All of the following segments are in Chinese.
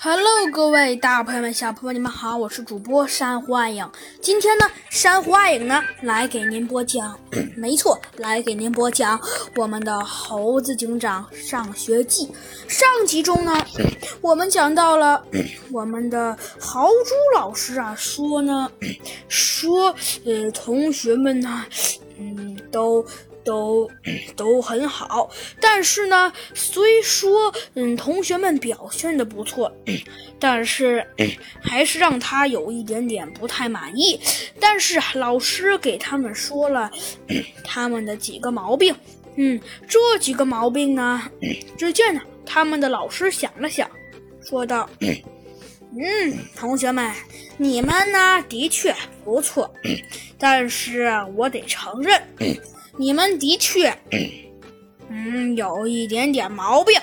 Hello，各位大朋友们、小朋友们，你们好，我是主播珊瑚暗影。今天呢，珊瑚暗影呢来给您播讲，没错，来给您播讲我们的《猴子警长上学记》。上集中呢，我们讲到了 我们的豪猪老师啊，说呢，说呃，同学们呢，嗯，都。都 都很好，但是呢，虽说嗯，同学们表现的不错，但是 还是让他有一点点不太满意。但是老师给他们说了他们的几个毛病，嗯，这几个毛病呢，只见呢，他们的老师想了想，说道：“嗯，同学们，你们呢的确不错，但是我得承认。”你们的确，嗯，有一点点毛病。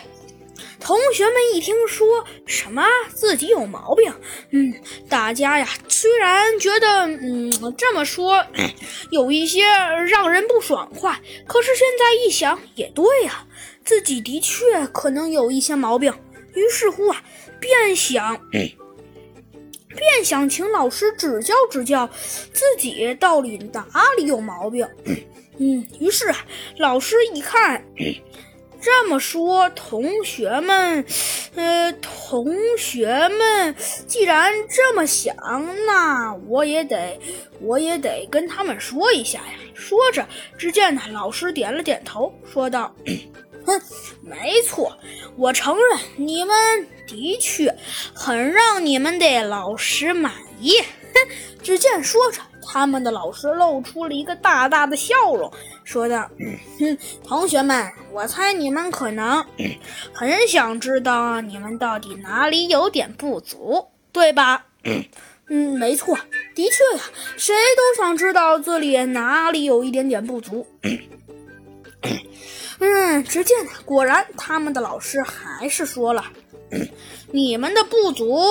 同学们一听说什么自己有毛病，嗯，大家呀，虽然觉得，嗯，这么说有一些让人不爽快，可是现在一想也对呀，自己的确可能有一些毛病。于是乎啊，便想，便想请老师指教指教，自己到底哪里有毛病。嗯，于是，老师一看，这么说，同学们，呃，同学们既然这么想，那我也得，我也得跟他们说一下呀。说着，只见呢，老师点了点头，说道：“哼，没错，我承认你们的确很让你们的老师满意。” 只见说着。他们的老师露出了一个大大的笑容，说道：“，同学们，我猜你们可能很想知道你们到底哪里有点不足，对吧？”“嗯，没错，的确呀，谁都想知道这里哪里有一点点不足。”“嗯，只见果然他们的老师还是说了：‘你们的不足，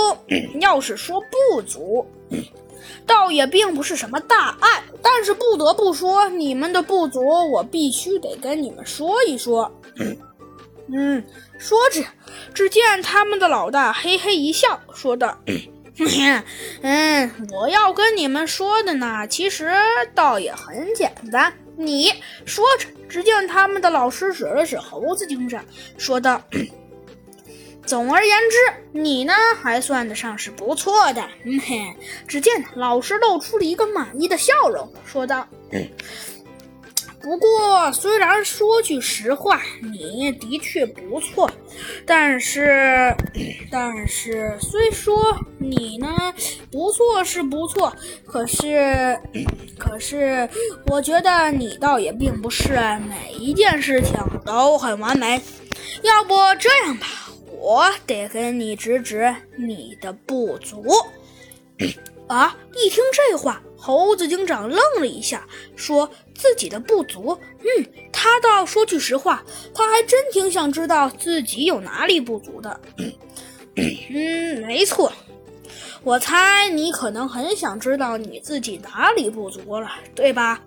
要是说不足。’” 倒也并不是什么大碍，但是不得不说，你们的不足，我必须得跟你们说一说。嗯，说着，只见他们的老大嘿嘿一笑，说道：“嗯，我要跟你们说的呢，其实倒也很简单。”你说着，只见他们的老师指了指猴子精神，说道。总而言之，你呢还算得上是不错的。嗯嘿，只见老师露出了一个满意的笑容，说道：“不过，虽然说句实话，你的确不错，但是，但是虽说你呢不错是不错，可是，可是，我觉得你倒也并不是每一件事情都很完美。要不这样吧。”我得跟你指指你的不足 啊！一听这话，猴子警长愣了一下，说自己的不足。嗯，他倒说句实话，他还真挺想知道自己有哪里不足的。嗯，没错，我猜你可能很想知道你自己哪里不足了，对吧？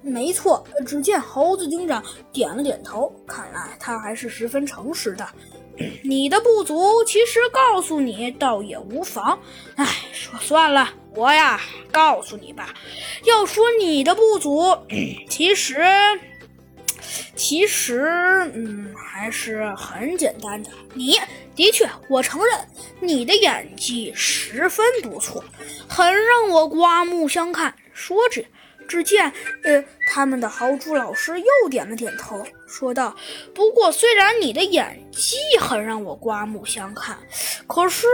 没错。只见猴子警长点了点头，看来他还是十分诚实的。你的不足，其实告诉你倒也无妨。哎，说算了，我呀，告诉你吧。要说你的不足，其实，其实，嗯，还是很简单的。你的确，我承认，你的演技十分不错，很让我刮目相看。说着。只见，呃，他们的豪猪老师又点了点头，说道：“不过，虽然你的演技很让我刮目相看，可是，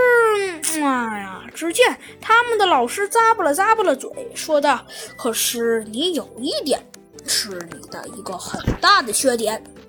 哎呀，只见他们的老师咂巴了咂巴了嘴，说道：‘可是你有一点，是你的一个很大的缺点。’